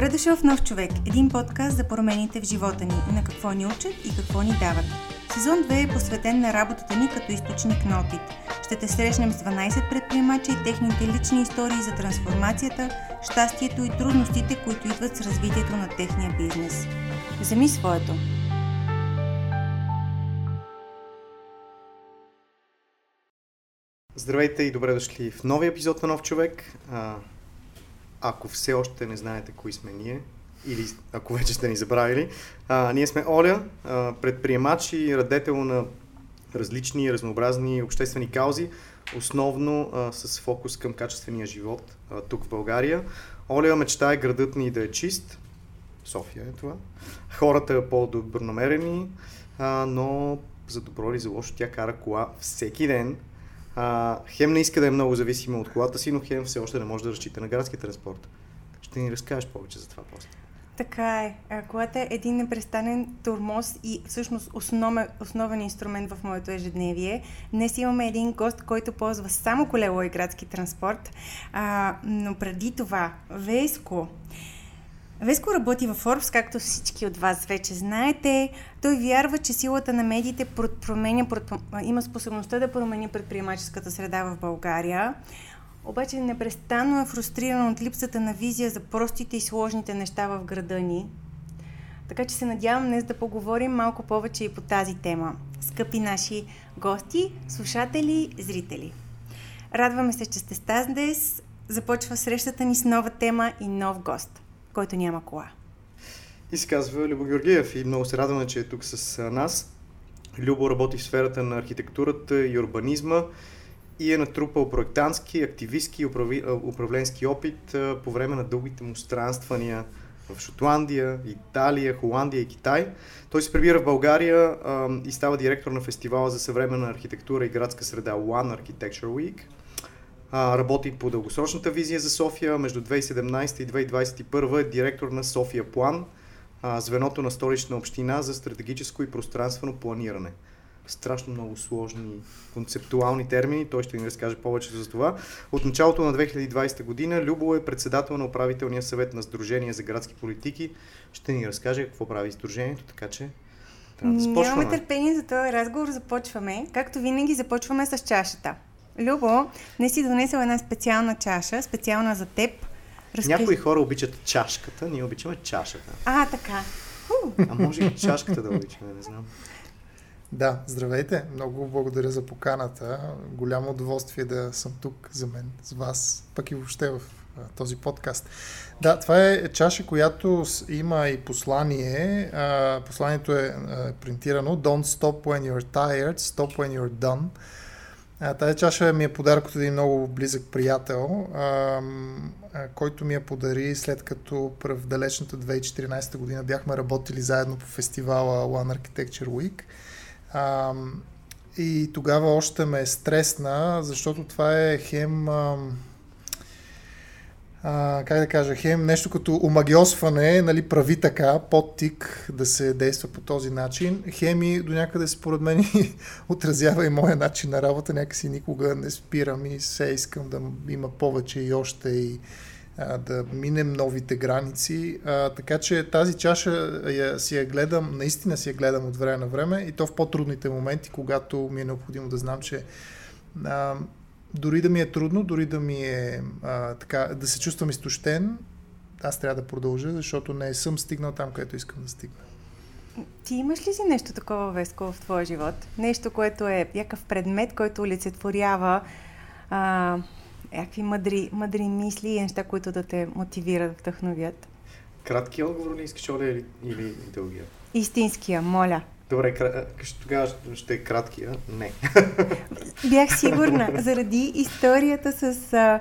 Добре дошъл в Нов човек, един подкаст за промените в живота ни, на какво ни учат и какво ни дават. Сезон 2 е посветен на работата ни като източник на опит. Ще те срещнем с 12 предприемачи и техните лични истории за трансформацията, щастието и трудностите, които идват с развитието на техния бизнес. Вземи своето! Здравейте и добре дошли в новия епизод на Нов човек. Ако все още не знаете кои сме ние, или ако вече сте ни забравили, а, ние сме Оля, предприемач и радетел на различни разнообразни обществени каузи, основно а, с фокус към качествения живот а, тук в България. Оля мечтае градът ни да е чист, София е това, хората по-добронамерени, а, но за добро или за лошо тя кара кола всеки ден, а, хем не иска да е много зависима от колата си, но хем все още не може да разчита на градски транспорт. Ще ни разкажеш повече за това после. Така е. Колата е един непрестанен турмоз и всъщност основен, основен инструмент в моето ежедневие. Днес имаме един гост, който ползва само колело и градски транспорт. А, но преди това, Веско. Веско работи във Forbes, както всички от вас вече знаете. Той вярва, че силата на медиите променя, има способността да промени предприемаческата среда в България. Обаче непрестанно е фрустриран от липсата на визия за простите и сложните неща в града ни. Така че се надявам днес да поговорим малко повече и по тази тема. Скъпи наши гости, слушатели, зрители. Радваме се, че сте с днес. Започва срещата ни с нова тема и нов гост който няма кола. И се казва Любо Георгиев и много се радваме, че е тук с нас. Любо работи в сферата на архитектурата и урбанизма и е натрупал проектантски, активистски и управленски опит по време на дългите му странствания в Шотландия, Италия, Холандия и Китай. Той се прибира в България и става директор на фестивала за съвременна архитектура и градска среда One Architecture Week – работи по дългосрочната визия за София. Между 2017 и 2021 е директор на София План, звеното на столична община за стратегическо и пространствено планиране. Страшно много сложни концептуални термини, той ще ни разкаже повече за това. От началото на 2020 година Любо е председател на управителния съвет на Сдружение за градски политики. Ще ни разкаже какво прави Сдружението, така че трябва да започваме. Нямаме търпение за този разговор, започваме. Както винаги започваме с чашата. Любо, не си донесъл една специална чаша, специална за теб. Разкажи... Някои хора обичат чашката, ние обичаме чашата. А, така. А може и чашката да обичаме, не знам. Да, здравейте. Много благодаря за поканата. Голямо удоволствие да съм тук за мен, с вас, пък и въобще в този подкаст. Да, това е чаша, която има и послание. Посланието е принтирано Don't stop when you're tired, stop when you're done. А, тази чаша ми е подарък от един много близък приятел, а, който ми я подари след като в далечната 2014 година бяхме работили заедно по фестивала One Architecture Week. А, и тогава още ме е стресна, защото това е хем... А, а, как да кажа, хем нещо като омагиосване, нали, прави така, подтик да се действа по този начин. Хеми до някъде според мен отразява и моя начин на работа, някакси никога не спирам и се искам да има повече и още и а, да минем новите граници. А, така че тази чаша я, си я гледам, наистина си я гледам от време на време и то в по-трудните моменти, когато ми е необходимо да знам, че а, дори да ми е трудно, дори да ми е а, така, да се чувствам изтощен, аз трябва да продължа, защото не съм стигнал там, където искам да стигна. Ти имаш ли си нещо такова, Веско, в твоя живот? Нещо, което е някакъв предмет, който олицетворява а, някакви мъдри, мъдри мисли и неща, които да те мотивират, вдъхновят? Кратки отговор ли искаш, Оля, или, или дългия? Истинския, моля. Добре, тогава ще е краткия. Не. Бях сигурна, заради историята с а,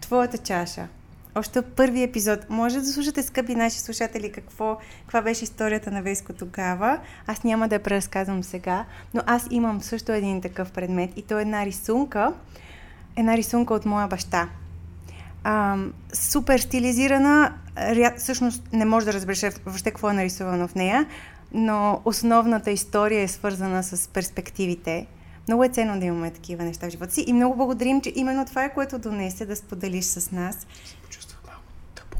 твоята чаша. Още първи епизод. Може да слушате, скъпи наши слушатели, какво, каква беше историята на Веско тогава. Аз няма да я преразказвам сега, но аз имам също един такъв предмет и то е една рисунка. Една рисунка от моя баща. А, супер стилизирана. Ря... Всъщност не може да разбереш въобще какво е нарисувано в нея, но основната история е свързана с перспективите. Много е ценно да имаме такива неща в живота си и много благодарим, че именно това е което донесе да споделиш с нас. Почувствах малко тъпо,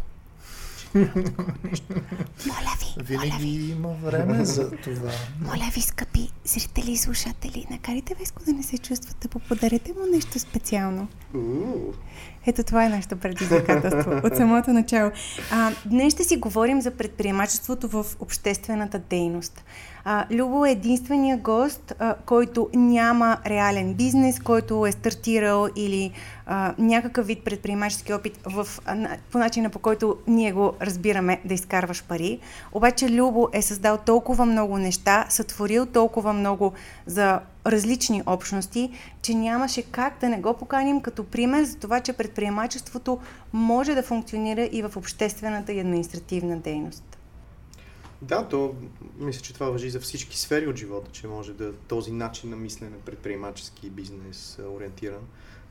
че Моля ви, Винаги моля ви, има време за това. моля ви, скъпи зрители и слушатели, накарайте Веско да не се чувствате, подарете му нещо специално. Ето това е нашето предизвикателство от самото начало. А, днес ще си говорим за предприемачеството в обществената дейност. А, Любо е единствения гост, а, който няма реален бизнес, който е стартирал или а, някакъв вид предприемачески опит в, а, по начина по който ние го разбираме да изкарваш пари. Обаче Любо е създал толкова много неща, сътворил толкова много за различни общности, че нямаше как да не го поканим като пример за това, че предприемачеството може да функционира и в обществената и административна дейност. Да, то мисля, че това въжи за всички сфери от живота, че може да този начин на мислене, предприемачески и бизнес а, ориентиран,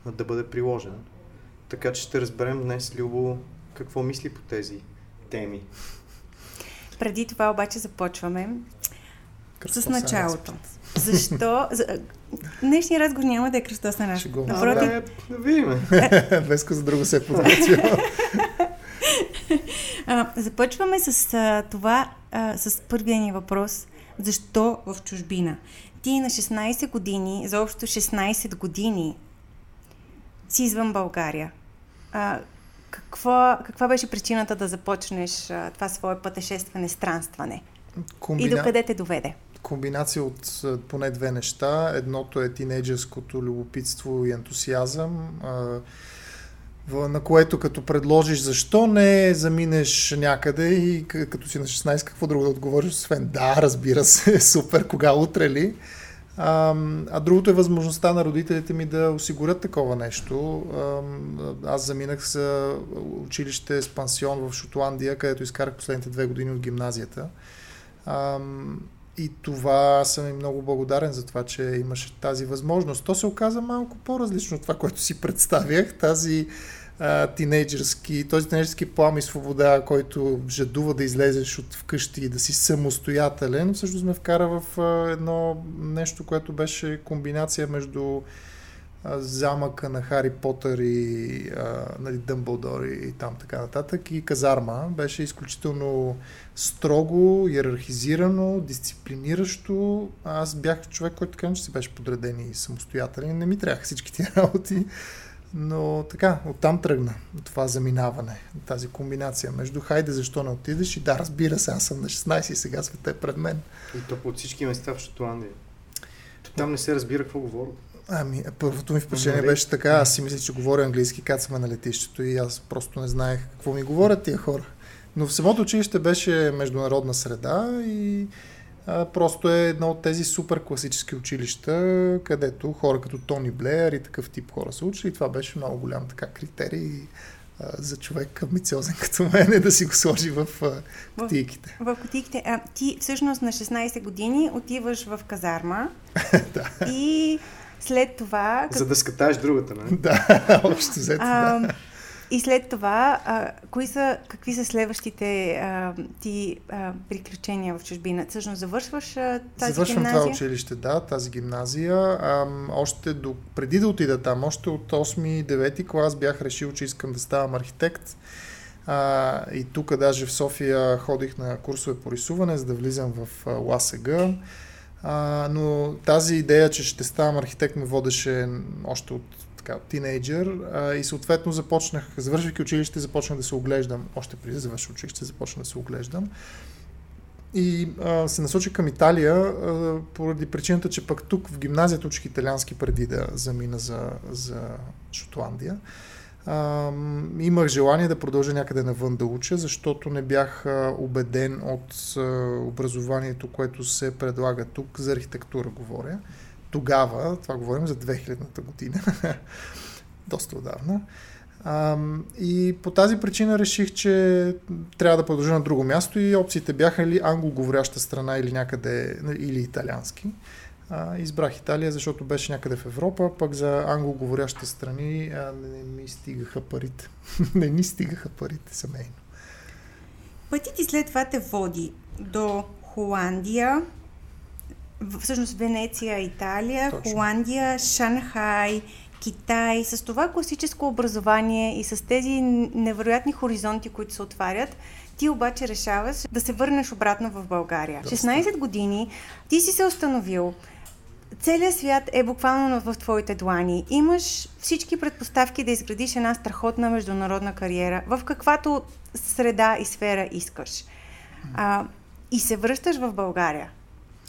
да бъде приложен. Така че ще разберем днес Любо какво мисли по тези теми. Преди това обаче започваме с Кръстосен началото. разпит. Защо? За... Днешният разговор няма да е разпит. Шегувам се. Напротив, Абе, да видим. Веско за друго се е подготвил. А, започваме с а, това, а, с първия ни въпрос. Защо в чужбина? Ти на 16 години, за общо 16 години, си извън България. А, какво, каква беше причината да започнеш а, това свое пътешестване, странстване? И Комбина... докъде те доведе? комбинация от поне две неща. Едното е тинейджерското любопитство и ентусиазъм, а, на което като предложиш защо не заминеш някъде и като си на 16 какво друго да отговориш, освен да, разбира се, супер, кога утре ли. А, а другото е възможността на родителите ми да осигурят такова нещо. Аз заминах за училище с пансион в Шотландия, където изкарах последните две години от гимназията. И това съм и много благодарен за това, че имаше тази възможност. То се оказа малко по-различно от това, което си представях. Тази а, тинейджерски, този тинейджерски плам и свобода, който жадува да излезеш от вкъщи и да си самостоятелен, всъщност ме вкара в а, едно нещо, което беше комбинация между а, замъка на Хари Потър и а, нали, Дъмбълдор и, и там така нататък и казарма. Беше изключително строго, иерархизирано, дисциплиниращо. Аз бях човек, който така че си беше подреден и самостоятелен. Не ми трябваха всички тия работи. Но така, оттам тръгна това заминаване, тази комбинация между хайде, защо не отидеш и да, разбира се, аз съм на 16 и сега света е пред мен. И то по всички места в Шотландия. Там не се разбира какво говоря. Ами, първото ми впечатление Нали? беше така, аз си мисля, че говоря английски, кацаме на летището и аз просто не знаех какво ми говорят тия хора. Но в самото училище беше международна среда и а, просто е едно от тези супер класически училища, където хора като Тони Блеер и такъв тип хора са учили. И това беше много голям така критерий а, за човек амбициозен като мен е да си го сложи в а, кутийките. В кутийките. А, ти всъщност на 16 години отиваш в казарма и след това... За да скатаеш другата, нали? да, общо взето, да. А, и след това, а, кои са, какви са следващите а, ти а, приключения в чужбина? Всъщност завършваш а, тази Завършвам гимназия? това училище, да, тази гимназия. Ам, още до, преди да отида там, още от 8-9 клас бях решил, че искам да ставам архитект. А, и тук даже в София ходих на курсове по рисуване, за да влизам в а, ЛАСГ. А, но тази идея, че ще ставам архитект, ме водеше още от така, тинейджър а, и съответно започнах, завършвайки училище, започнах да се оглеждам, още преди да завърша училище, започнах да се оглеждам. И а, се насочих към Италия а, поради причината, че пък тук в гимназията учих италиански преди да замина за, за Шотландия. А, имах желание да продължа някъде навън да уча, защото не бях убеден от образованието, което се предлага тук, за архитектура говоря. Тогава, това говорим за 2000-та година, доста отдавна. А, и по тази причина реших, че трябва да продължа на друго място и опциите бяха или англоговоряща страна или някъде, или италиански. А, избрах Италия, защото беше някъде в Европа, пък за англоговорящите страни а, не ми стигаха парите. не ни стигаха парите семейно. Пътят ти след това те води до Холандия, всъщност Венеция, Италия, Точно. Холандия, Шанхай, Китай. С това класическо образование и с тези невероятни хоризонти, които се отварят, Ти обаче решаваш да се върнеш обратно в България. 16 години ти си се установил, целият свят е буквално в твоите длани. Имаш всички предпоставки да изградиш една страхотна международна кариера в каквато среда и сфера искаш. А, и се връщаш в България.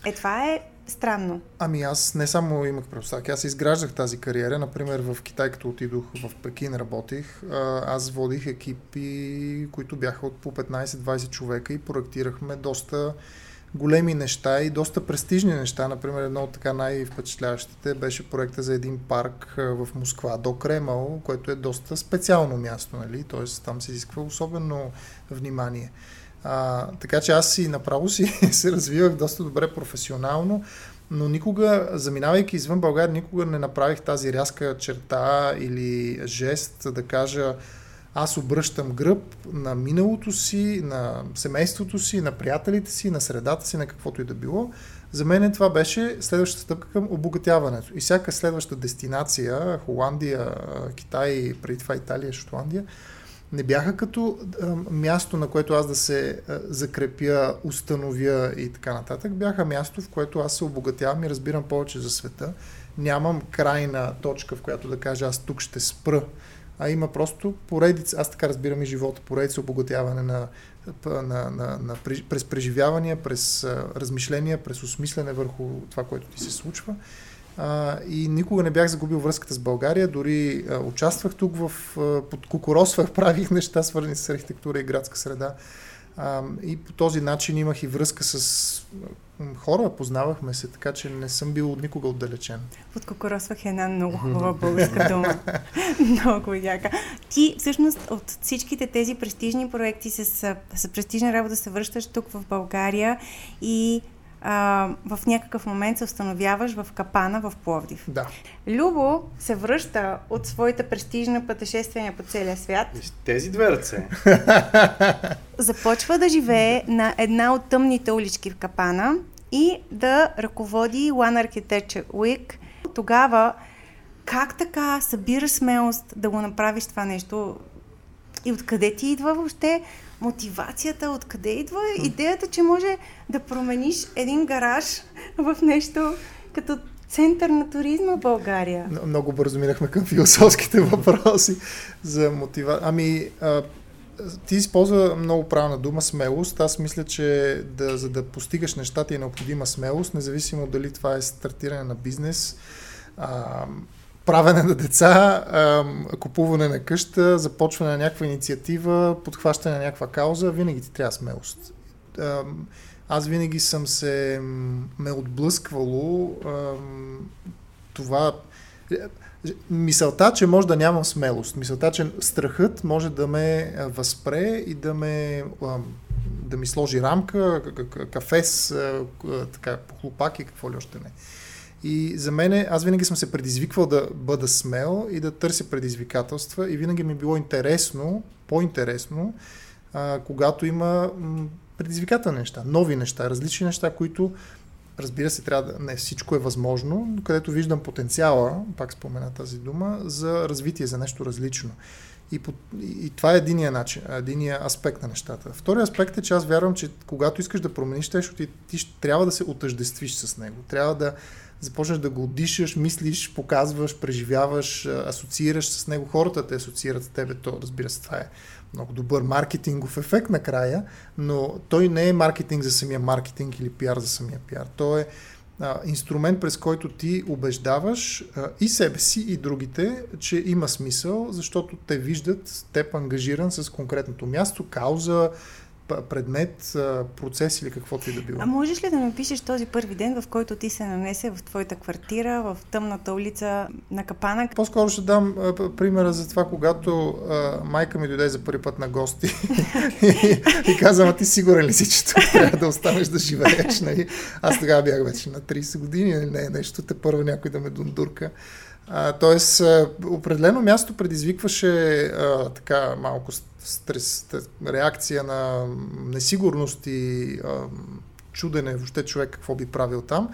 Е, това е странно. Ами аз не само имах предпоставки, аз изграждах тази кариера. Например, в Китай, като отидох в Пекин, работих. Аз водих екипи, които бяха от по 15-20 човека и проектирахме доста големи неща и доста престижни неща. Например, едно от така най-впечатляващите беше проекта за един парк в Москва до Кремъл, което е доста специално място, нали? т.е. там се изисква особено внимание. А, така че аз си направо си се развивах доста добре професионално, но никога, заминавайки извън България, никога не направих тази рязка черта или жест да кажа аз обръщам гръб на миналото си, на семейството си, на приятелите си, на средата си, на каквото и да било. За мен това беше следващата стъпка към обогатяването. И всяка следваща дестинация, Холандия, Китай, преди това Италия, Шотландия, не бяха като а, място, на което аз да се а, закрепя, установя и така нататък. Бяха място, в което аз се обогатявам и разбирам повече за света. Нямам крайна точка, в която да кажа аз тук ще спра а има просто поредица, аз така разбирам и живота, поредица обогатяване на, на, на, на, през преживявания, през размишления, през осмислене върху това, което ти се случва. А, и никога не бях загубил връзката с България, дори а, участвах тук в, а, под кукуросвах, правих неща свързани с архитектура и градска среда. А, и по този начин имах и връзка с хора, познавахме се, така че не съм бил никога отдалечен. Подкокоросвах една много хубава българска дума. много яка. Ти всъщност от всичките тези престижни проекти с, с престижна работа се връщаш тук в България и а, в някакъв момент се установяваш в Капана в Пловдив. Да. Любо се връща от своите престижна пътешествия по целия свят. С тези две ръце. Започва да живее на една от тъмните улички в Капана и да ръководи One Architecture Week. Тогава как така събираш смелост да го направиш това нещо? И откъде ти идва въобще мотивацията, откъде идва идеята, че може да промениш един гараж в нещо като център на туризма в България? Много бързо минахме към философските въпроси за мотивация. Ами, а, ти използва много правилна дума смелост. Аз мисля, че да, за да постигаш нещата е необходима смелост, независимо дали това е стартиране на бизнес, а, правене на деца, купуване на къща, започване на някаква инициатива, подхващане на някаква кауза, винаги ти трябва смелост. Аз винаги съм се ме отблъсквало това мисълта, че може да нямам смелост, мисълта, че страхът може да ме възпре и да ме да ми сложи рамка, кафес, така, похлопак и какво ли още не. И за мен, аз винаги съм се предизвиквал да бъда смел и да търся предизвикателства и винаги ми е било интересно, по-интересно, а, когато има предизвикателни неща, нови неща, различни неща, които разбира се, трябва да, не всичко е възможно, но където виждам потенциала, пак спомена тази дума, за развитие, за нещо различно. И, по, и това е единия начин, единия аспект на нещата. Втория аспект е, че аз вярвам, че когато искаш да промениш нещо, ти, ти трябва да се отъждествиш с него. Трябва да започнеш да го дишаш, мислиш, показваш, преживяваш, асоциираш с него, хората те асоциират с тебе, то разбира се, това е много добър маркетингов ефект накрая, но той не е маркетинг за самия маркетинг или пиар за самия пиар. Той е а, инструмент, през който ти убеждаваш а, и себе си, и другите, че има смисъл, защото те виждат теб ангажиран с конкретното място, кауза, предмет, процес или каквото и да било. А можеш ли да ми пишеш този първи ден, в който ти се нанесе в твоята квартира, в тъмната улица на Капана? По-скоро ще дам примера за това, когато а, майка ми дойде за първи път на гости и, и каза, а ти сигурен ли си, че тук трябва да останеш да живееш? Нали? Аз тогава бях вече на 30 години, нали? не е нещо, те първо някой да ме дундурка. Тоест, определено място предизвикваше а, така малко стрес, реакция на несигурност и а, чудене въобще човек какво би правил там.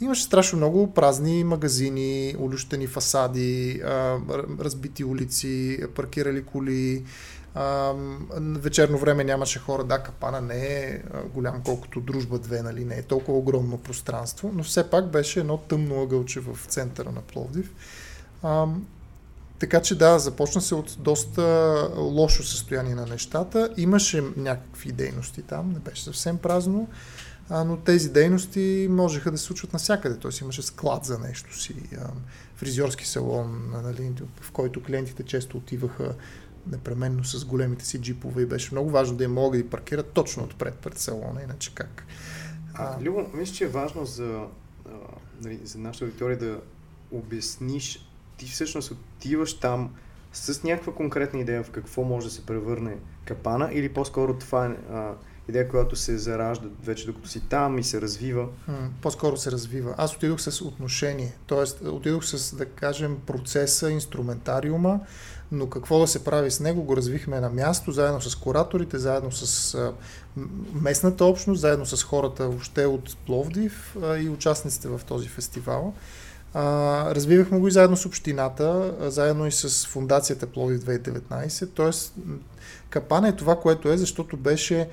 Имаше страшно много празни магазини, улющени фасади, а, разбити улици, паркирали коли, А, вечерно време нямаше хора. Да, капана не е голям колкото дружба 2, нали? не е толкова огромно пространство, но все пак беше едно тъмно ъгълче в центъра на Пловдив. А, така че да, започна се от доста лошо състояние на нещата. Имаше някакви дейности там, не беше съвсем празно, а, но тези дейности можеха да се случват навсякъде. Т.е. имаше склад за нещо си, а, фризьорски салон, нали, в който клиентите често отиваха непременно с големите си джипове и беше много важно да им могат да паркират точно отпред пред салона, иначе как. А, Любо, мисля, че е важно за, а, нали, за нашата аудитория да обясниш, ти всъщност отиваш там с някаква конкретна идея в какво може да се превърне капана или по-скоро това е а, идея, която се заражда вече докато си там и се развива? по-скоро се развива. Аз отидох с отношение, т.е. отидох с, да кажем, процеса, инструментариума, но какво да се прави с него го развихме на място, заедно с кураторите, заедно с местната общност, заедно с хората въобще от Пловдив и участниците в този фестивал. А, развивахме го и заедно с общината, заедно и с фундацията Пловдив 2019. Тоест, капана е това, което е, защото беше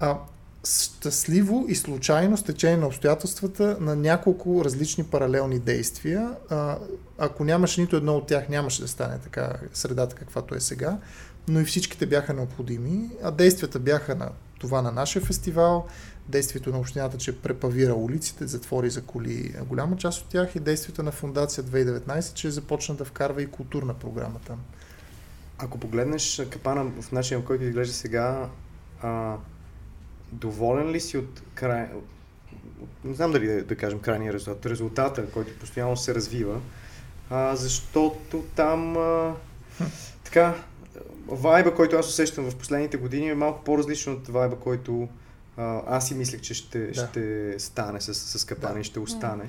а, щастливо и случайно стечение на обстоятелствата на няколко различни паралелни действия. А, ако нямаше нито едно от тях, нямаше да стане така средата, каквато е сега, но и всичките бяха необходими, а действията бяха на това на нашия фестивал, действието на общината, че препавира улиците, затвори за коли голяма част от тях и действието на фундация 2019, че започна да вкарва и културна програма там. Ако погледнеш капана в начина, който изглежда сега, а, доволен ли си от край... Не знам дали да, да кажем крайния резултат, резултата, който постоянно се развива, а, защото там а, така, вайба, който аз усещам в последните години е малко по-различен от вайба, който а, аз си мислех, че ще, да. ще стане с, с капана да. и ще остане.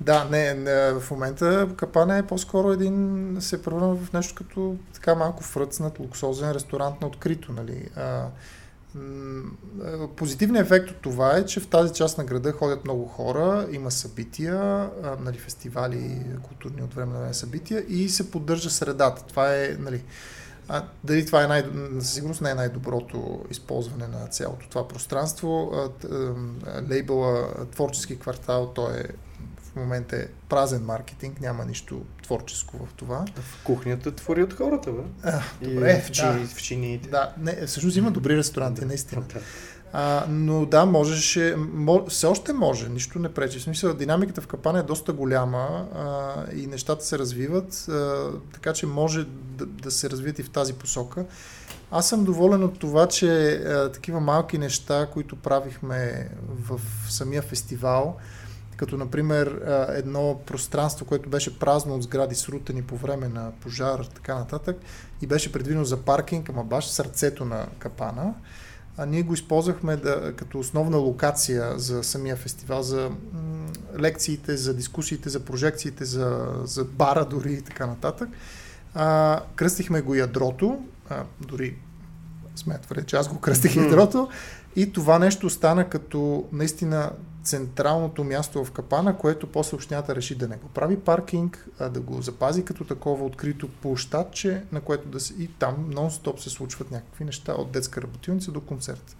Да, не, не, в момента капана е по-скоро един, се превърна в нещо като така малко фръцнат, луксозен ресторант на открито, нали. А, Позитивният ефект от това е, че в тази част на града ходят много хора, има събития, нали, фестивали, културни от време на време събития и се поддържа средата. Това е, нали, а, дали това е най- със сигурност не е най-доброто използване на цялото това пространство. Лейбъла Творчески квартал, той е в момента е празен маркетинг, няма нищо творческо в това. В кухнята твори от хората, бе. А, добре, и в, чини, да. в чиниите. Да, не, всъщност има добри ресторанти, да, наистина. Да. А, но да, можеше, мож, все още може, нищо не пречи. В смисъл, динамиката в капана е доста голяма а, и нещата се развиват, а, така че може да, да се развият и в тази посока. Аз съм доволен от това, че а, такива малки неща, които правихме в самия фестивал, като например едно пространство, което беше празно от сгради срутени по време на пожар, така нататък, и беше предвидено за паркинг, ама баш сърцето на капана. А ние го използвахме да, като основна локация за самия фестивал, за м- лекциите, за дискусиите, за прожекциите, за, за бара дори и така нататък. А, кръстихме го ядрото, а, дори сме твърде, че аз го кръстих ядрото. И това нещо стана като наистина централното място в Капана, което после общината реши да не го прави паркинг, а да го запази като такова открито площадче, на което да се... И там нон-стоп се случват някакви неща, от детска работилница до концерт.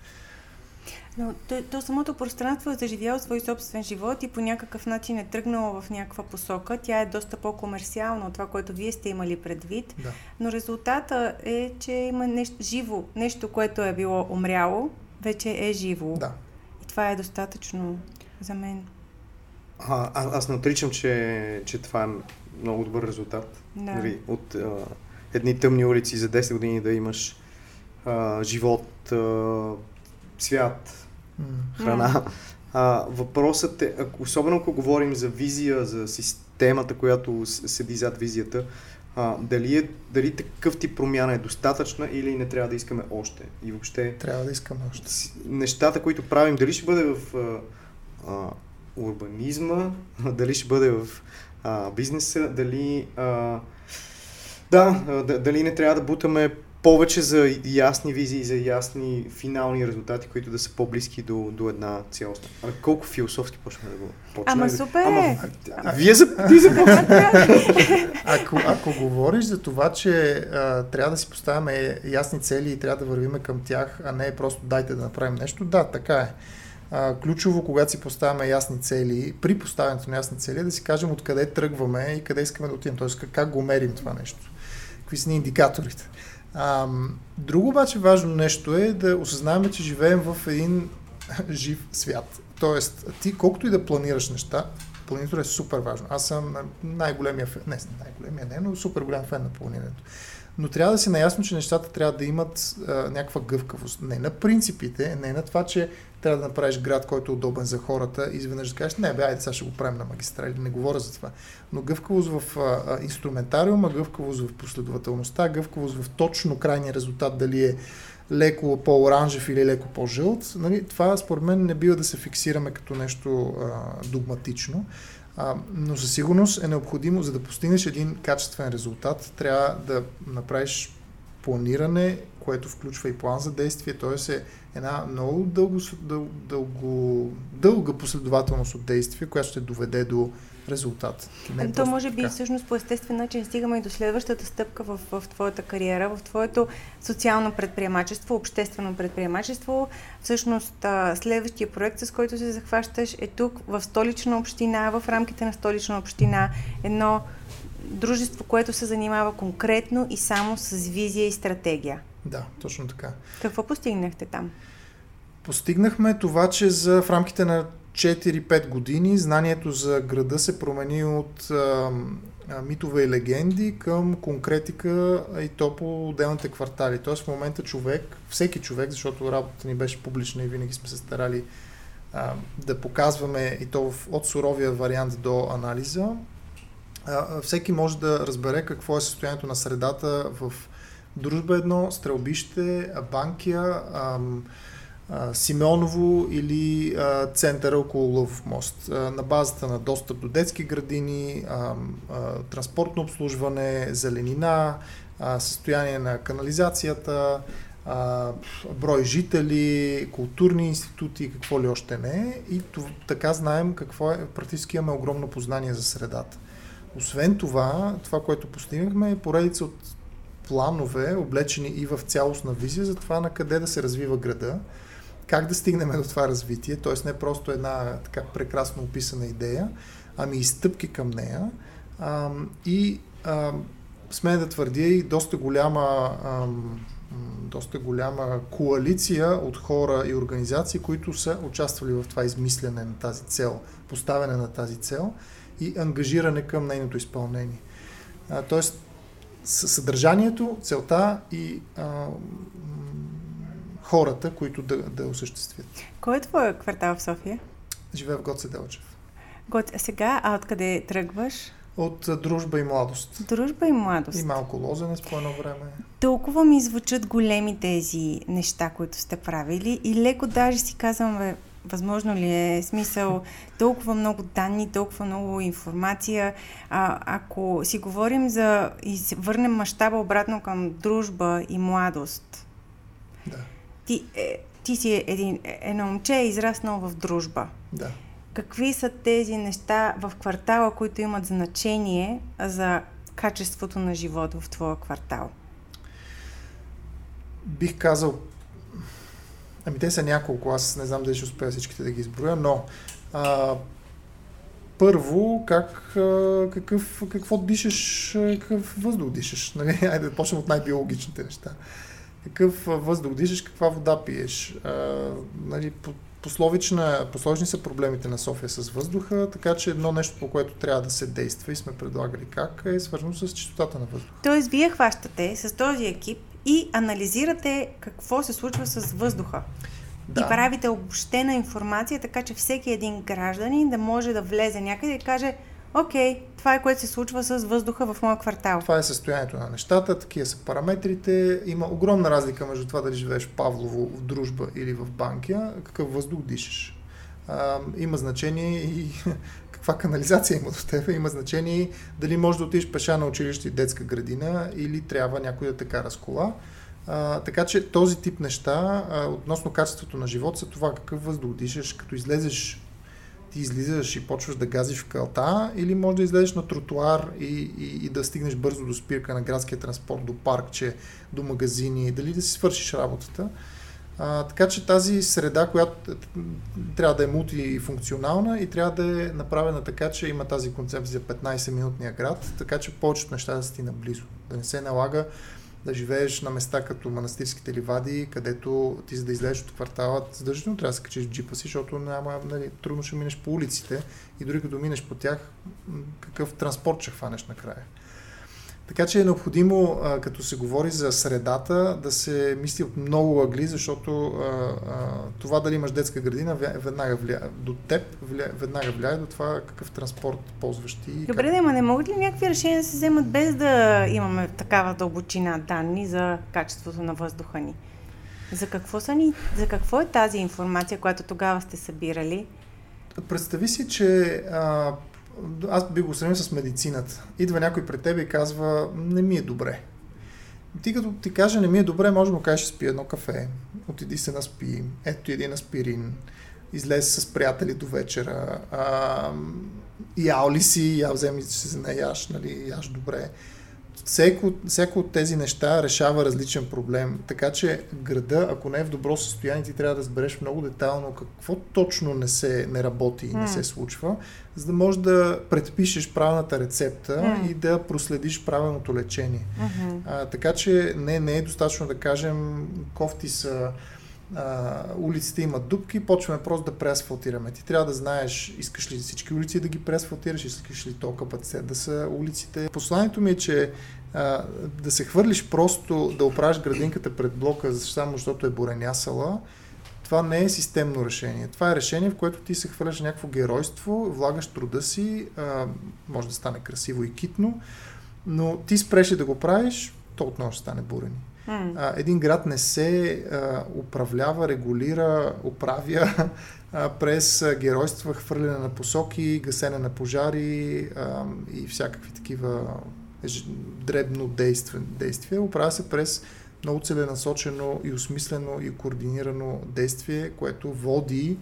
Но то, то самото пространство е заживяло свой собствен живот и по някакъв начин е тръгнало в някаква посока. Тя е доста по-комерциална от това, което вие сте имали предвид. Да. Но резултата е, че има нещо живо, нещо, което е било умряло, вече е живо. Да. Това е достатъчно за мен. А, а, аз не отричам, че, че това е много добър резултат. Да. Нали, от а, едни тъмни улици за 10 години да имаш а, живот, а, свят, mm. храна. А, въпросът е, особено ако говорим за визия, за системата, която седи зад визията, а, дали, е, дали такъв тип промяна е достатъчна или не трябва да искаме още? И въобще... Трябва да искаме още. Нещата, които правим, дали ще бъде в а, а, урбанизма, дали ще бъде в а, бизнеса, дали... А, да, дали не трябва да бутаме повече за ясни визии, за ясни финални резултати, които да са по-близки до, до една цялост. Ами колко философски почваме да го почнем? Ама супер! Ама, а, вие за... Ти за... ако, ако говориш за това, че а, трябва да си поставяме ясни цели и трябва да вървиме към тях, а не просто дайте да направим нещо, да, така е. А, ключово, когато си поставяме ясни цели, при поставянето на ясни цели, е да си кажем откъде тръгваме и къде искаме да отидем, т.е. как го мерим това нещо. Какви са ни индикаторите. А, друго обаче важно нещо е да осъзнаем, че живеем в един жив свят. Тоест, ти колкото и да планираш неща, планирането е супер важно. Аз съм най-големия фен, не, най-големия не, но супер голям фен на планирането. Но трябва да си наясно, че нещата трябва да имат а, някаква гъвкавост. Не на принципите, не на това, че трябва да направиш град, който е удобен за хората изведнъж да кажеш, не бе, айде сега ще го правим на магистрали, не говоря за това. Но гъвкавост в а, инструментариума, гъвкавост в последователността, гъвкавост в точно крайния резултат, дали е леко по-оранжев или леко по-жълт, нали, това според мен не бива да се фиксираме като нещо а, догматично. А, но със сигурност е необходимо, за да постигнеш един качествен резултат, трябва да направиш планиране, което включва и план за действие, т.е. е една много дълго, дълго, дълга последователност от действия, която ще доведе до резултат. Не е То може би така. всъщност по естествен начин стигаме и до следващата стъпка в, в твоята кариера, в твоето социално предприемачество, обществено предприемачество. Всъщност следващия проект, с който се захващаш е тук в столична община, в рамките на столична община, едно дружество, което се занимава конкретно и само с визия и стратегия. Да, точно така. Какво постигнахте там? Постигнахме това, че за, в рамките на 4-5 години знанието за града се промени от а, митове и легенди към конкретика и то по отделните квартали. Тоест в момента човек, всеки човек, защото работата ни беше публична и винаги сме се старали а, да показваме и то в, от суровия вариант до анализа, всеки може да разбере какво е състоянието на средата в Дружба едно, Стрелбище, Банкия, ам, Симеоново или а, центъра около Лъвов мост. А, на базата на достъп до детски градини, а, транспортно обслужване, зеленина, състояние на канализацията, брой жители, културни институти, какво ли още не. И това, така знаем какво е. Практически имаме огромно познание за средата. Освен това, това, което постигнахме е поредица от планове, облечени и в цялостна визия за това на къде да се развива града, как да стигнем до това развитие, т.е. не просто една така прекрасно описана идея, ами и стъпки към нея. А, и а, сме да твърдя и доста голяма, а, доста голяма коалиция от хора и организации, които са участвали в това измислене на тази цел, поставяне на тази цел и ангажиране към нейното изпълнение. А, тоест, съдържанието, целта и а, хората, които да, да осъществят. Кой е твой квартал в София? Живея в Гоце Делчев. Гоце, сега, а откъде тръгваш? От Дружба и младост. Дружба и младост. И малко лозенец по едно време. Толкова ми звучат големи тези неща, които сте правили и леко даже си казвам, бе, Възможно ли е смисъл толкова много данни, толкова много информация? А, ако си говорим за и върнем мащаба обратно към дружба и младост, да. ти, е, ти си един, едно момче, е израснал в дружба. Да. Какви са тези неща в квартала, които имат значение за качеството на живот в твоя квартал? Бих казал Ами те са няколко, аз не знам дали ще успея всичките да ги изброя, но а, първо, как, какъв, какво дишаш, какъв въздух дишаш. Нали? Айде да почнем от най-биологичните неща. Какъв въздух дишаш, каква вода пиеш. А, нали, пословична, пословични са проблемите на София с въздуха, така че едно нещо, по което трябва да се действа и сме предлагали как, е свързано с чистотата на въздуха. Тоест, вие хващате с този екип и анализирате какво се случва с въздуха. Да. И правите обобщена информация, така че всеки един гражданин да може да влезе някъде и каже Окей, това е което се случва с въздуха в моя квартал. Това е състоянието на нещата, такива са параметрите. Има огромна разлика между това дали живееш в Павлово, в дружба или в Банкия, какъв въздух дишаш. А, има значение и каква канализация има до теб, има значение дали можеш да отидеш пеша на училище и детска градина или трябва някой да те кара с кола. А, така че този тип неща а, относно качеството на живот са това какъв въздух дишаш, като излезеш ти излизаш и почваш да газиш в калта или може да излезеш на тротуар и, и, и да стигнеш бързо до спирка на градския транспорт, до паркче, до магазини, дали да си свършиш работата. А, така че тази среда, която трябва да е мултифункционална и трябва да е направена така, че има тази концепция за 15-минутния град, така че повечето неща да са ти наблизо. Да не се налага да живееш на места като манастирските ливади, където ти за да излезеш от квартала, задължително трябва да се качиш в джипа си, защото няма, нали, трудно ще минеш по улиците и дори като минеш по тях, какъв транспорт ще хванеш накрая. Така че е необходимо, а, като се говори за средата, да се мисли от много ъгли, защото а, а, това дали имаш детска градина веднага влияе до теб, влияе, веднага влияе до това какъв транспорт ползваш ти. Добре, как... да, не могат ли някакви решения да се вземат без да имаме такава дълбочина данни за качеството на въздуха ни? За какво, са ни, за какво е тази информация, която тогава сте събирали? Представи си, че а, аз би го сравнил с медицината. Идва някой пред теб и казва, не ми е добре. Ти като ти каже, не ми е добре, може да му кажеш, спи едно кафе, отиди се наспи, ето един аспирин, излез с приятели до вечера, а, ял ли си, я вземи се за наяш, нали, яш добре всеко, всяко от тези неща решава различен проблем. Така че града, ако не е в добро състояние, ти трябва да разбереш много детайлно какво точно не, се, не работи и не се случва, за да можеш да предпишеш правилната рецепта mm. и да проследиш правилното лечение. Mm-hmm. А, така че не, не е достатъчно да кажем кофти са а, улиците имат дупки, почваме просто да преасфалтираме. Ти трябва да знаеш, искаш ли всички улици да ги преасфалтираш, искаш ли то капацитет да са улиците. Посланието ми е, че а, да се хвърлиш просто да оправиш градинката пред блока, само защото е буренясала, това не е системно решение. Това е решение, в което ти се хвърляш някакво геройство, влагаш труда си, а, може да стане красиво и китно, но ти спреш да го правиш, то отново ще стане бурени. Mm. А, един град не се а, управлява, регулира, управя а, през геройства, хвърляне на посоки, гасене на пожари а, и всякакви такива дребно действия. Оправя се през много целенасочено и осмислено и координирано действие, което води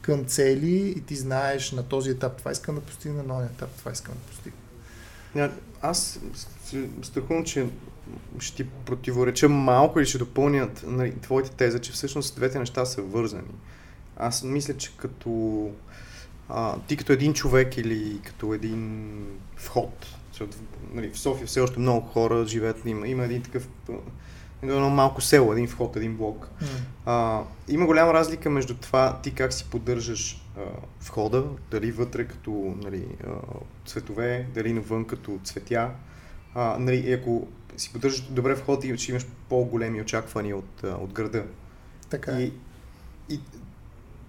към цели и ти знаеш на този етап това искам да постигна, на този етап това искам да постигна. Аз страхувам, че ще ти противореча малко или ще допълнят нали, твоите теза, че всъщност двете неща са вързани. Аз мисля, че като а, ти като един човек или като един вход, защото нали, в София все още много хора живеят, има, има един такъв едно малко село, един вход, един блок. Mm. А, има голяма разлика между това ти как си поддържаш а, входа, дали вътре като нали, а, цветове, дали навън като цветя. А, нали, ако си поддържаш добре вход и ще имаш по-големи очаквания от, от града. Така. И, и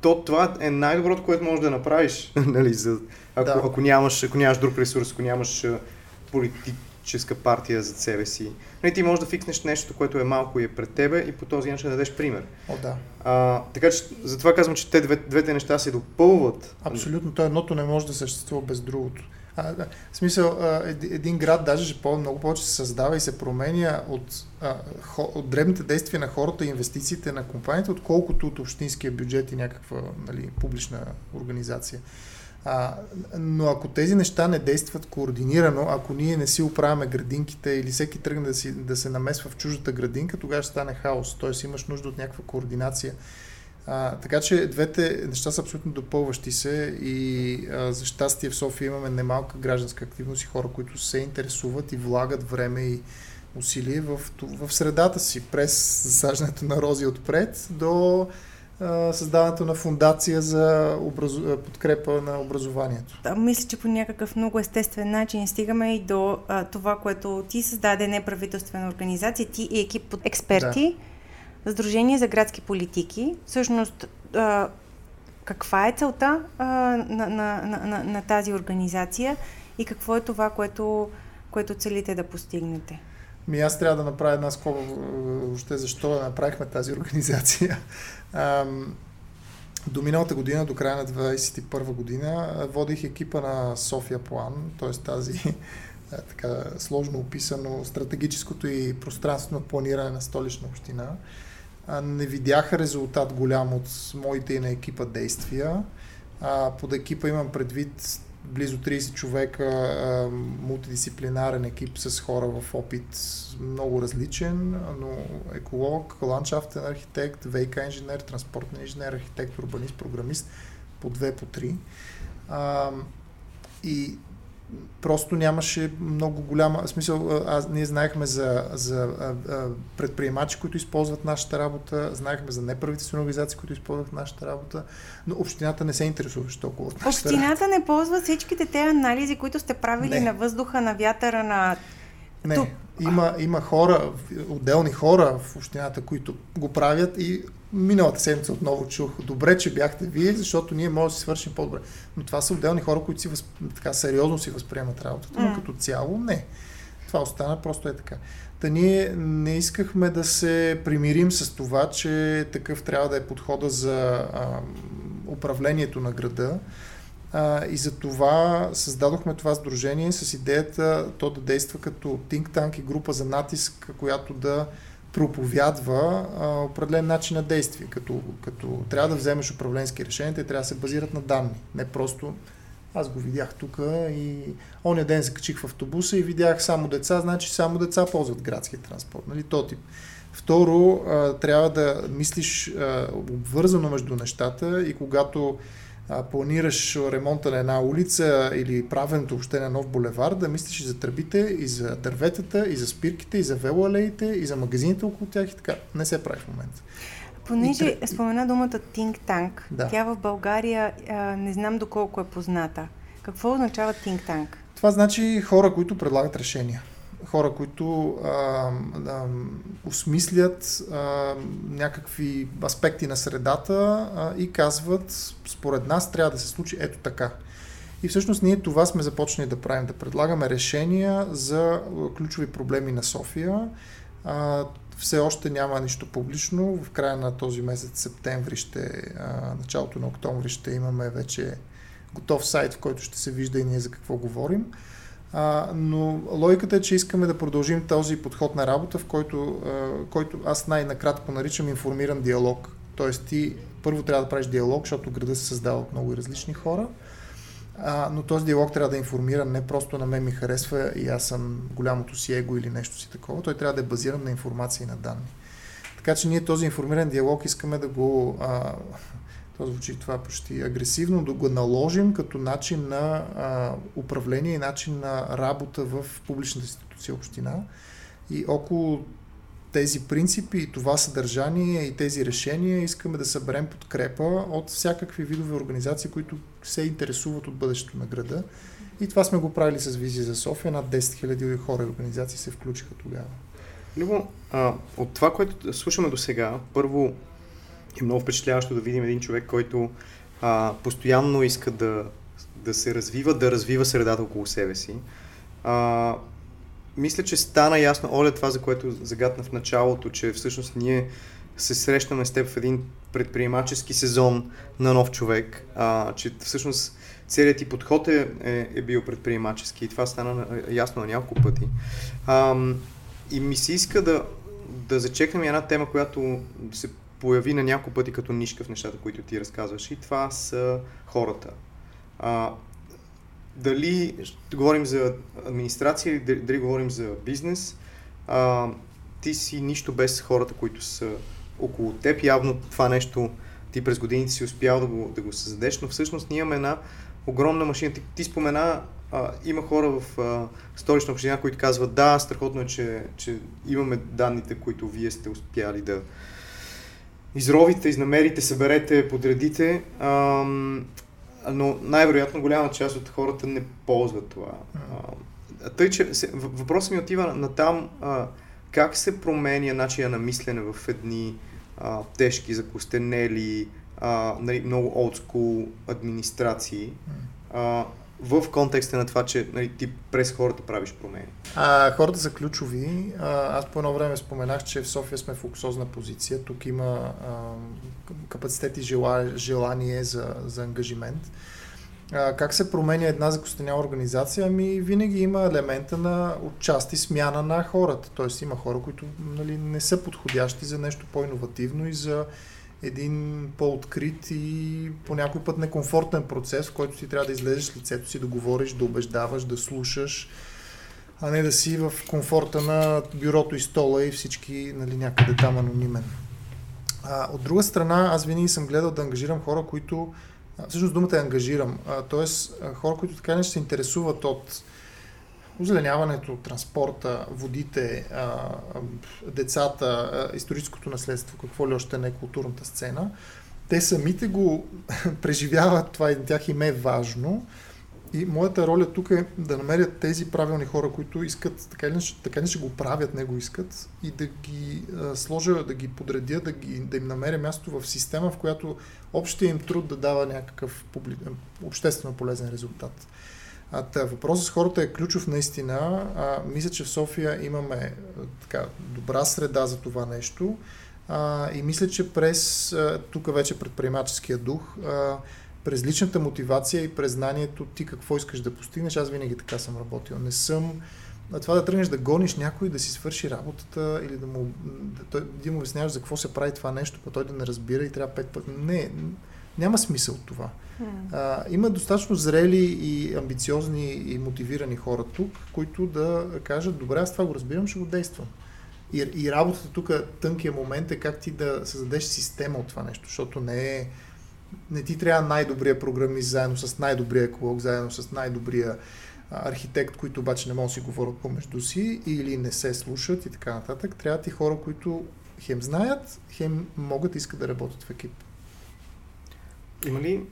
то това е най-доброто, което можеш да направиш, нали, за, ако, да. ако, нямаш, ако нямаш друг ресурс, ако нямаш политическа партия за себе си. Нали, ти можеш да фикснеш нещо, което е малко и е пред тебе и по този начин да дадеш пример. О, да. А, така че затова казвам, че те две, двете неща се допълват. Абсолютно, то едното не може да съществува без другото. А, да. В смисъл, а, един град даже по, много повече се създава и се променя от, а, хо, от дребните действия на хората и инвестициите на компанията, отколкото от общинския бюджет и някаква нали, публична организация. А, но ако тези неща не действат координирано, ако ние не си оправяме градинките или всеки тръгне да, си, да се намесва в чуждата градинка, тогава ще стане хаос. Тоест имаш нужда от някаква координация. А, така че двете неща са абсолютно допълващи се и а, за щастие в София имаме немалка гражданска активност и хора, които се интересуват и влагат време и усилие в, в средата си, през засаждането на рози отпред до създаването на фундация за образу... подкрепа на образованието. Да, мисля, че по някакъв много естествен начин стигаме и до а, това, което ти създаде неправителствена организация, ти и екип от експерти. Да Сдружение за градски политики. Всъщност, а, каква е целта а, на, на, на, на, на тази организация и какво е това, което, което целите да постигнете? Ми аз трябва да направя една скоба въобще защо да направихме тази организация. До миналата година, до края на 2021 година, водих екипа на София План, т.е. тази така сложно описано стратегическото и пространствено планиране на столична община. Не видяха резултат голям от моите и на екипа действия. Под екипа имам предвид близо 30 човека, мултидисциплинарен екип с хора в опит много различен, но еколог, ландшафтен архитект, ВК инженер, транспортен инженер, архитект, урбанист, програмист, по две, по три. И просто нямаше много голяма... Смисъл, аз, ние знаехме за, за а, а, предприемачи, които използват нашата работа, знаехме за неправителствени организации, които използват нашата работа, но общината не се интересуваше толкова от нашата Общината работа. не ползва всичките те анализи, които сте правили не. на въздуха, на вятъра, на... Не, Тук. има, има хора, отделни хора в общината, които го правят и Миналата седмица отново чух, добре, че бяхте вие, защото ние можем да си свършим по-добре. Но това са отделни хора, които си въз... така сериозно си възприемат работата, но като цяло не. Това остана, просто е така. Та ние не искахме да се примирим с това, че такъв трябва да е подхода за а, управлението на града. И за това създадохме това сдружение с идеята то да действа като think tank и група за натиск, която да проповядва а, определен начин на действие. Като, като трябва да вземеш управленски решения, те трябва да се базират на данни. Не просто аз го видях тук и оня ден се качих в автобуса и видях само деца, значи само деца ползват градския транспорт. Нали? То тип. Второ, а, трябва да мислиш а, обвързано между нещата и когато а, планираш ремонта на една улица или правенето въобще на нов булевар, да мислиш и за тръбите, и за дърветата, и за спирките, и за велоалеите, и за магазините около тях и така. Не се прави в момента. Понеже и... спомена думата think tank, да. тя в България а, не знам доколко е позната. Какво означава think tank? Това значи хора, които предлагат решения хора, които а, а, осмислят а, някакви аспекти на средата а, и казват, според нас трябва да се случи ето така. И всъщност ние това сме започнали да правим, да предлагаме решения за ключови проблеми на София. А, все още няма нищо публично. В края на този месец, септември, ще, а, началото на октомври ще имаме вече готов сайт, в който ще се вижда и ние за какво говорим. А, но логиката е, че искаме да продължим този подход на работа, в който, а, който аз най-накратко наричам информиран диалог. Тоест ти първо трябва да правиш диалог, защото града се създава от много различни хора, а, но този диалог трябва да е информиран не просто на мен ми харесва и аз съм голямото си его или нещо си такова, той трябва да е базиран на информация и на данни. Така че ние този информиран диалог искаме да го а, това звучи това почти агресивно, да го наложим като начин на а, управление и начин на работа в публичната институция община. И около тези принципи и това съдържание и тези решения искаме да съберем подкрепа от всякакви видове организации, които се интересуват от бъдещето на града. И това сме го правили с визия за София. Над 10 000 хора и организации се включиха тогава. Любо, а, от това, което слушаме до сега, първо е много впечатляващо да видим един човек, който а, постоянно иска да, да се развива, да развива средата около себе си. А, мисля, че стана ясно, Оля, това, за което загадна в началото, че всъщност ние се срещаме с теб в един предприемачески сезон на нов човек, а, че всъщност целият ти подход е, е, е бил предприемачески и това стана ясно на няколко пъти. А, и ми се иска да, да зачекнем една тема, която се появи на няколко пъти като нишка в нещата, които ти разказваш и това са хората. А, дали говорим за администрация или дали говорим за бизнес, а, ти си нищо без хората, които са около теб. Явно това нещо ти през годините си успял да го, да го създадеш, но всъщност ние имаме една огромна машина. Ти, ти спомена, а, има хора в а, столична община, които казват да, страхотно е, че, че имаме данните, които вие сте успяли да, изровите, изнамерите, съберете, подредите, ам, но най-вероятно голяма част от хората не ползват това. А, тъй, че въпросът ми отива на там а, как се променя начина на мислене в едни а, тежки, закостенели, а, нали, много олдскул администрации. А, в контекста на това, че нали, ти през хората правиш промени? А, хората са ключови. А, аз по едно време споменах, че в София сме в луксозна позиция. Тук има а, капацитет и жела, желание за, за ангажимент. А, как се променя една закостеняла организация? Ами винаги има елемента на отчасти смяна на хората. Тоест има хора, които нали, не са подходящи за нещо по-инновативно и за един по-открит и по някой път некомфортен процес, в който ти трябва да излезеш лицето си, да говориш, да убеждаваш, да слушаш, а не да си в комфорта на бюрото и стола и всички нали, някъде там анонимен. А, от друга страна, аз винаги съм гледал да ангажирам хора, които всъщност думата е ангажирам. Тоест, хора, които така не се интересуват от озеленяването, транспорта, водите, децата, историческото наследство, какво ли още не културната сцена, те самите го преживяват, това и тях им е важно. И моята роля тук е да намерят тези правилни хора, които искат, така или така не ще го правят, не го искат, и да ги сложа, да ги подредя, да, ги, да им намеря място в система, в която общия им труд да дава някакъв публи... обществено полезен резултат. А, въпросът с хората е ключов наистина. А, мисля, че в София имаме така, добра среда за това нещо. А, и мисля, че през тук вече предприемаческия дух, а, през личната мотивация и през знанието ти какво искаш да постигнеш, аз винаги така съм работил. Не съм това да тръгнеш да гониш някой да си свърши работата или да му, да, да му обясняваш за какво се прави това нещо, па той да не разбира и трябва пет пъти. Не, няма смисъл това. А, има достатъчно зрели и амбициозни и мотивирани хора тук, които да кажат, добре, аз това го разбирам, ще го действам. И, и работата тук, тънкият момент е как ти да създадеш система от това нещо, защото не е не ти трябва най-добрия програмист заедно с най-добрия еколог, заедно с най-добрия архитект, които обаче не могат да си говорят помежду си или не се слушат и така нататък. Трябва ти хора, които хем знаят, хем могат и искат да работят в екип. Има ли...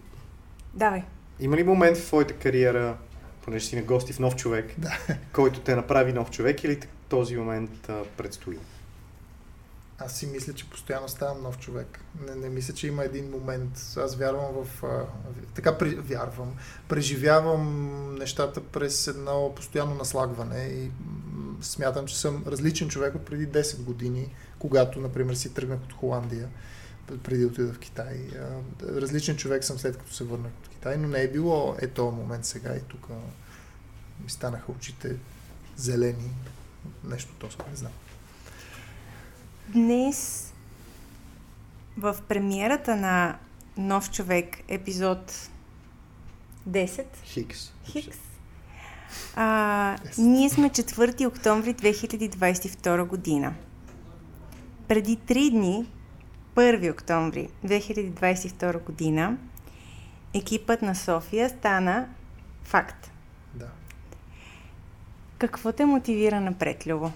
Давай. Има ли момент в твоята кариера, понеже си на гости в нов човек, да. който те направи нов човек или този момент а, предстои? Аз си мисля, че постоянно ставам нов човек. Не, не мисля, че има един момент. Аз вярвам в... А, така при, вярвам. Преживявам нещата през едно постоянно наслагване и смятам, че съм различен човек от преди 10 години, когато, например, си тръгнах от Холандия, преди да отида в Китай. Различен човек съм след като се върнах от Китай, но не е било е този момент сега и тук ми станаха очите зелени. Нещо точно не знам. Днес в премиерата на Нов човек, епизод 10. Хикс. Хикс. А, ние сме 4 октомври 2022 година. Преди 3 дни, 1 октомври 2022 година, екипът на София стана факт. Да. Какво те мотивира напред, Любо?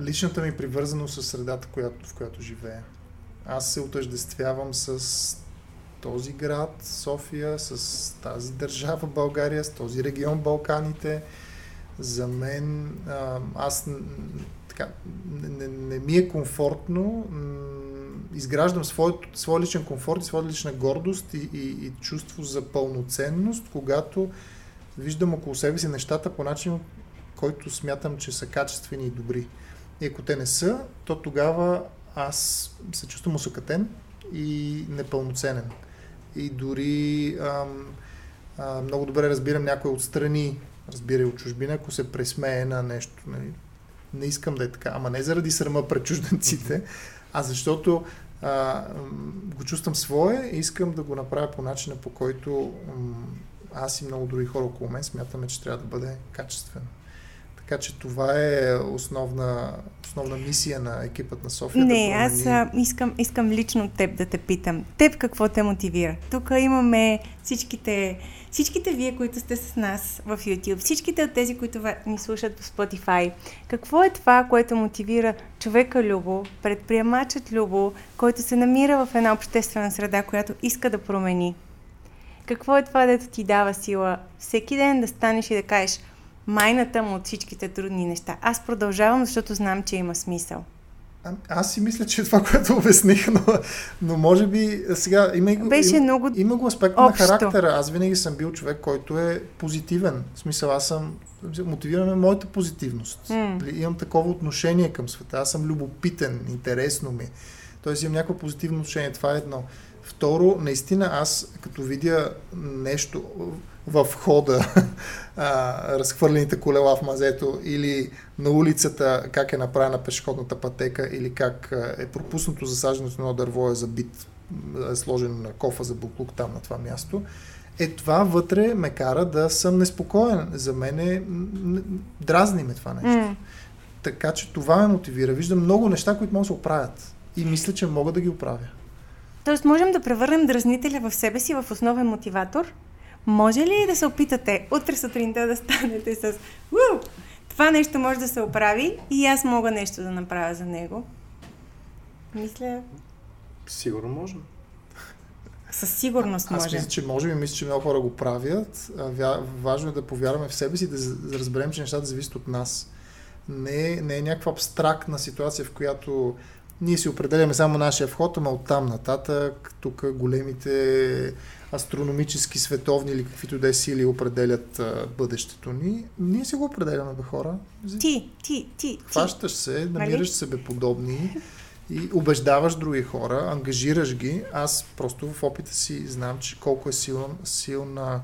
личната ми привързаност с средата, която, в която живея. Аз се отъждествявам с този град, София, с тази държава България, с този регион Балканите. За мен аз така, не, не ми е комфортно, изграждам своят, свой личен комфорт и своя лична гордост и, и, и чувство за пълноценност, когато виждам около себе си нещата по начин, който смятам, че са качествени и добри. И ако те не са, то тогава аз се чувствам усъкатен и непълноценен. И дори ам, а, много добре разбирам някой отстрани, разбира и от чужбина, ако се пресмее на нещо. Нали? Не искам да е така, ама не заради срама пред чужденците, а защото а, го чувствам свое и искам да го направя по начина, по който аз и много други хора около мен смятаме, че трябва да бъде качествено. Така че това е основна, основна мисия на екипът на София. Не, да аз а, искам, искам лично теб да те питам. Теб какво те мотивира? Тук имаме всичките, всичките вие, които сте с нас в YouTube, всичките от тези, които ни слушат в Spotify. Какво е това, което мотивира човека Любо, предприемачът Любо, който се намира в една обществена среда, която иска да промени? Какво е това, дето ти дава сила всеки ден да станеш и да кажеш – майната му от всичките трудни неща. Аз продължавам, защото знам, че има смисъл. А, аз си мисля, че е това, което обясних, но, но може би сега има, Беше има, много има го аспект общо. на характера. Аз винаги съм бил човек, който е позитивен. В смисъл, аз съм мотивирана моята позитивност. Mm. Имам такова отношение към света. Аз съм любопитен, интересно ми. Тоест имам някакво позитивно отношение. Това е едно. второ, наистина аз като видя нещо в хода, а, разхвърлените колела в мазето или на улицата как е направена пешеходната пътека или как е пропуснато засаждането на дърво е забит, е сложен на кофа за буклук там на това място, е това вътре ме кара да съм неспокоен. За мен е дразни ме това нещо. Mm. Така че това ме мотивира. Виждам много неща, които могат да се оправят. И мисля, че мога да ги оправя. Тоест, можем да превърнем дразнителя в себе си в основен мотиватор? Може ли да се опитате утре сутринта да станете с Уу! това нещо може да се оправи и аз мога нещо да направя за него? Мисля... Сигурно можем. Със сигурност може. Аз мисля, че може би мисля, че много хора го правят. Важно е да повярваме в себе си, да разберем, че нещата зависят от нас. Не, не е някаква абстрактна ситуация, в която ние си определяме само нашия вход, ама оттам нататък, тук големите астрономически, световни или каквито да е сили определят а, бъдещето ни. Ние си го определяме, бе хора. Ти, ти, ти. Хващаш се, намираш себе подобни и убеждаваш други хора, ангажираш ги. Аз просто в опита си знам, че колко е силна, силна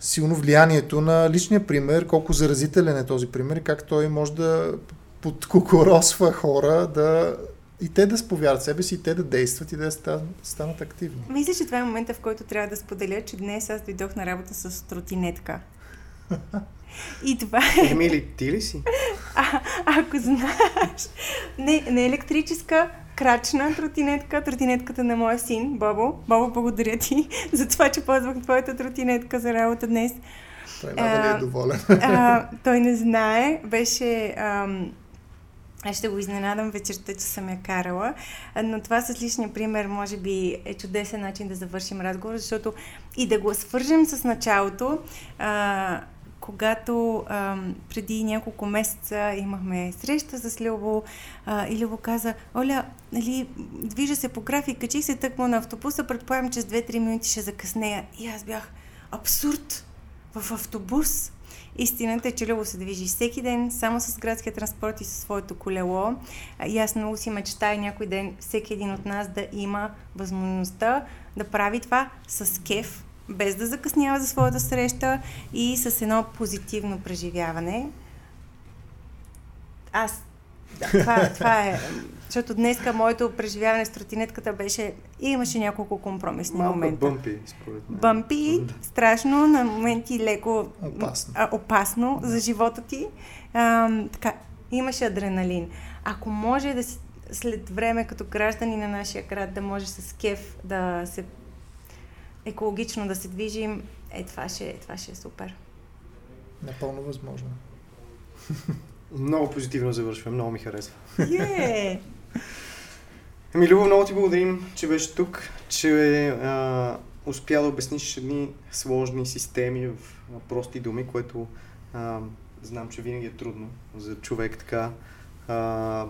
силно влиянието на личния пример, колко заразителен е този пример и как той може да подкокоросва хора да и те да сповярат себе си, и те да действат и да станат, станат активни. Мисля, че това е момента, в който трябва да споделя, че днес аз дойдох на работа с тротинетка. И това е... Емили, ти ли си? А, ако знаеш, не, не електрическа, крачна тротинетка, тротинетката на моя син, Бобо. Бобо, благодаря ти за това, че ползвах твоята тротинетка за работа днес. Той надали е доволен. А, той не знае. Беше... Ам, аз ще го изненадам вечерта, че съм я карала. Но това с личния пример може би е чудесен начин да завършим разговор, защото и да го свържем с началото. А, когато а, преди няколко месеца имахме среща с Любо а, и Любо каза, Оля, нали, движа се по график, качих се тъкмо на автобуса, предполагам, че с 2-3 минути ще закъснея. И аз бях абсурд в автобус. Истината е, че Любо се движи всеки ден само с градския транспорт и със своето колело. И аз много си мечтая някой ден всеки един от нас да има възможността да прави това с кеф, без да закъснява за своята среща и с едно позитивно преживяване. Аз. Това, това е. Защото днеска моето преживяване с тротинетката беше... И имаше няколко компромисни Малко момента. бъмпи, според мен. Бъмпи, страшно, на моменти леко опасно, а, опасно да. за живота ти. А, така, имаше адреналин. Ако може да си след време като граждани на нашия град да може с кеф да се екологично да се движим, е това ще, това ще е супер. Напълно възможно. Много позитивно завършваме, много ми харесва. Yeah. Ами, Любо, много ти благодарим, че беше тук, че а, успя да обясниш едни сложни системи в прости думи, което а, знам, че винаги е трудно за човек така а,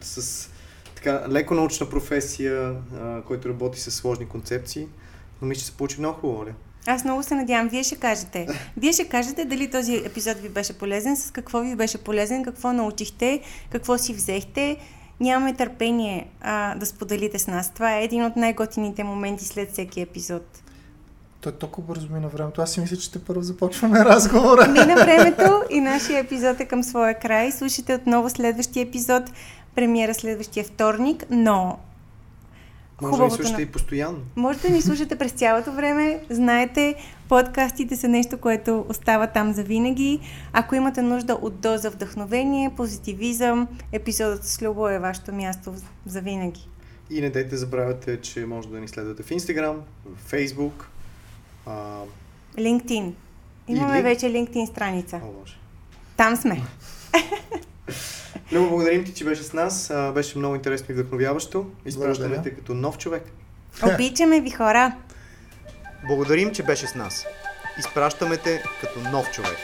с така леко научна професия, а, който работи с сложни концепции. Но мисля, че се получи много хубаво. Аз много се надявам. Вие ще кажете. Вие ще кажете дали този епизод ви беше полезен, с какво ви беше полезен, какво научихте, какво си взехте. Нямаме търпение а, да споделите с нас. Това е един от най-готините моменти след всеки епизод. Той толкова бързо мина времето. Аз си мисля, че те първо започваме разговора. Мина времето и нашия епизод е към своя край. Слушайте отново следващия епизод, премиера следващия вторник, но може да ни слушате на... и постоянно. Може да ни слушате през цялото време. Знаете, подкастите са нещо, което остава там за винаги. Ако имате нужда от доза вдъхновение, позитивизъм, епизодът с Любо е вашето място за винаги. И не дайте забравяте, че може да ни следвате в Instagram, в Facebook, а... LinkedIn. Имаме Или... вече LinkedIn страница. О, Боже. Там сме. Много благодарим ти, че беше с нас. А, беше много интересно и вдъхновяващо. Изпращаме те като нов човек. Обичаме ви хора. Благодарим, че беше с нас. Изпращаме те като нов човек.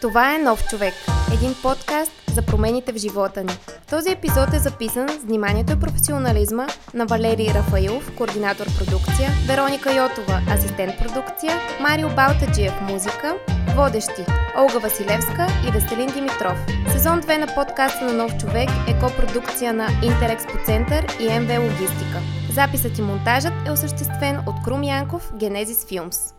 Това е Нов човек. Един подкаст за промените в живота ни. Този епизод е записан с вниманието и професионализма на Валерий Рафаилов, координатор продукция, Вероника Йотова, асистент продукция, Марио Балтаджиев, музика, водещи Олга Василевска и Веселин Димитров. Сезон 2 на подкаста на Нов човек е копродукция на Интерекспо Център и МВ Логистика. Записът и монтажът е осъществен от Крум Янков, Генезис Филмс.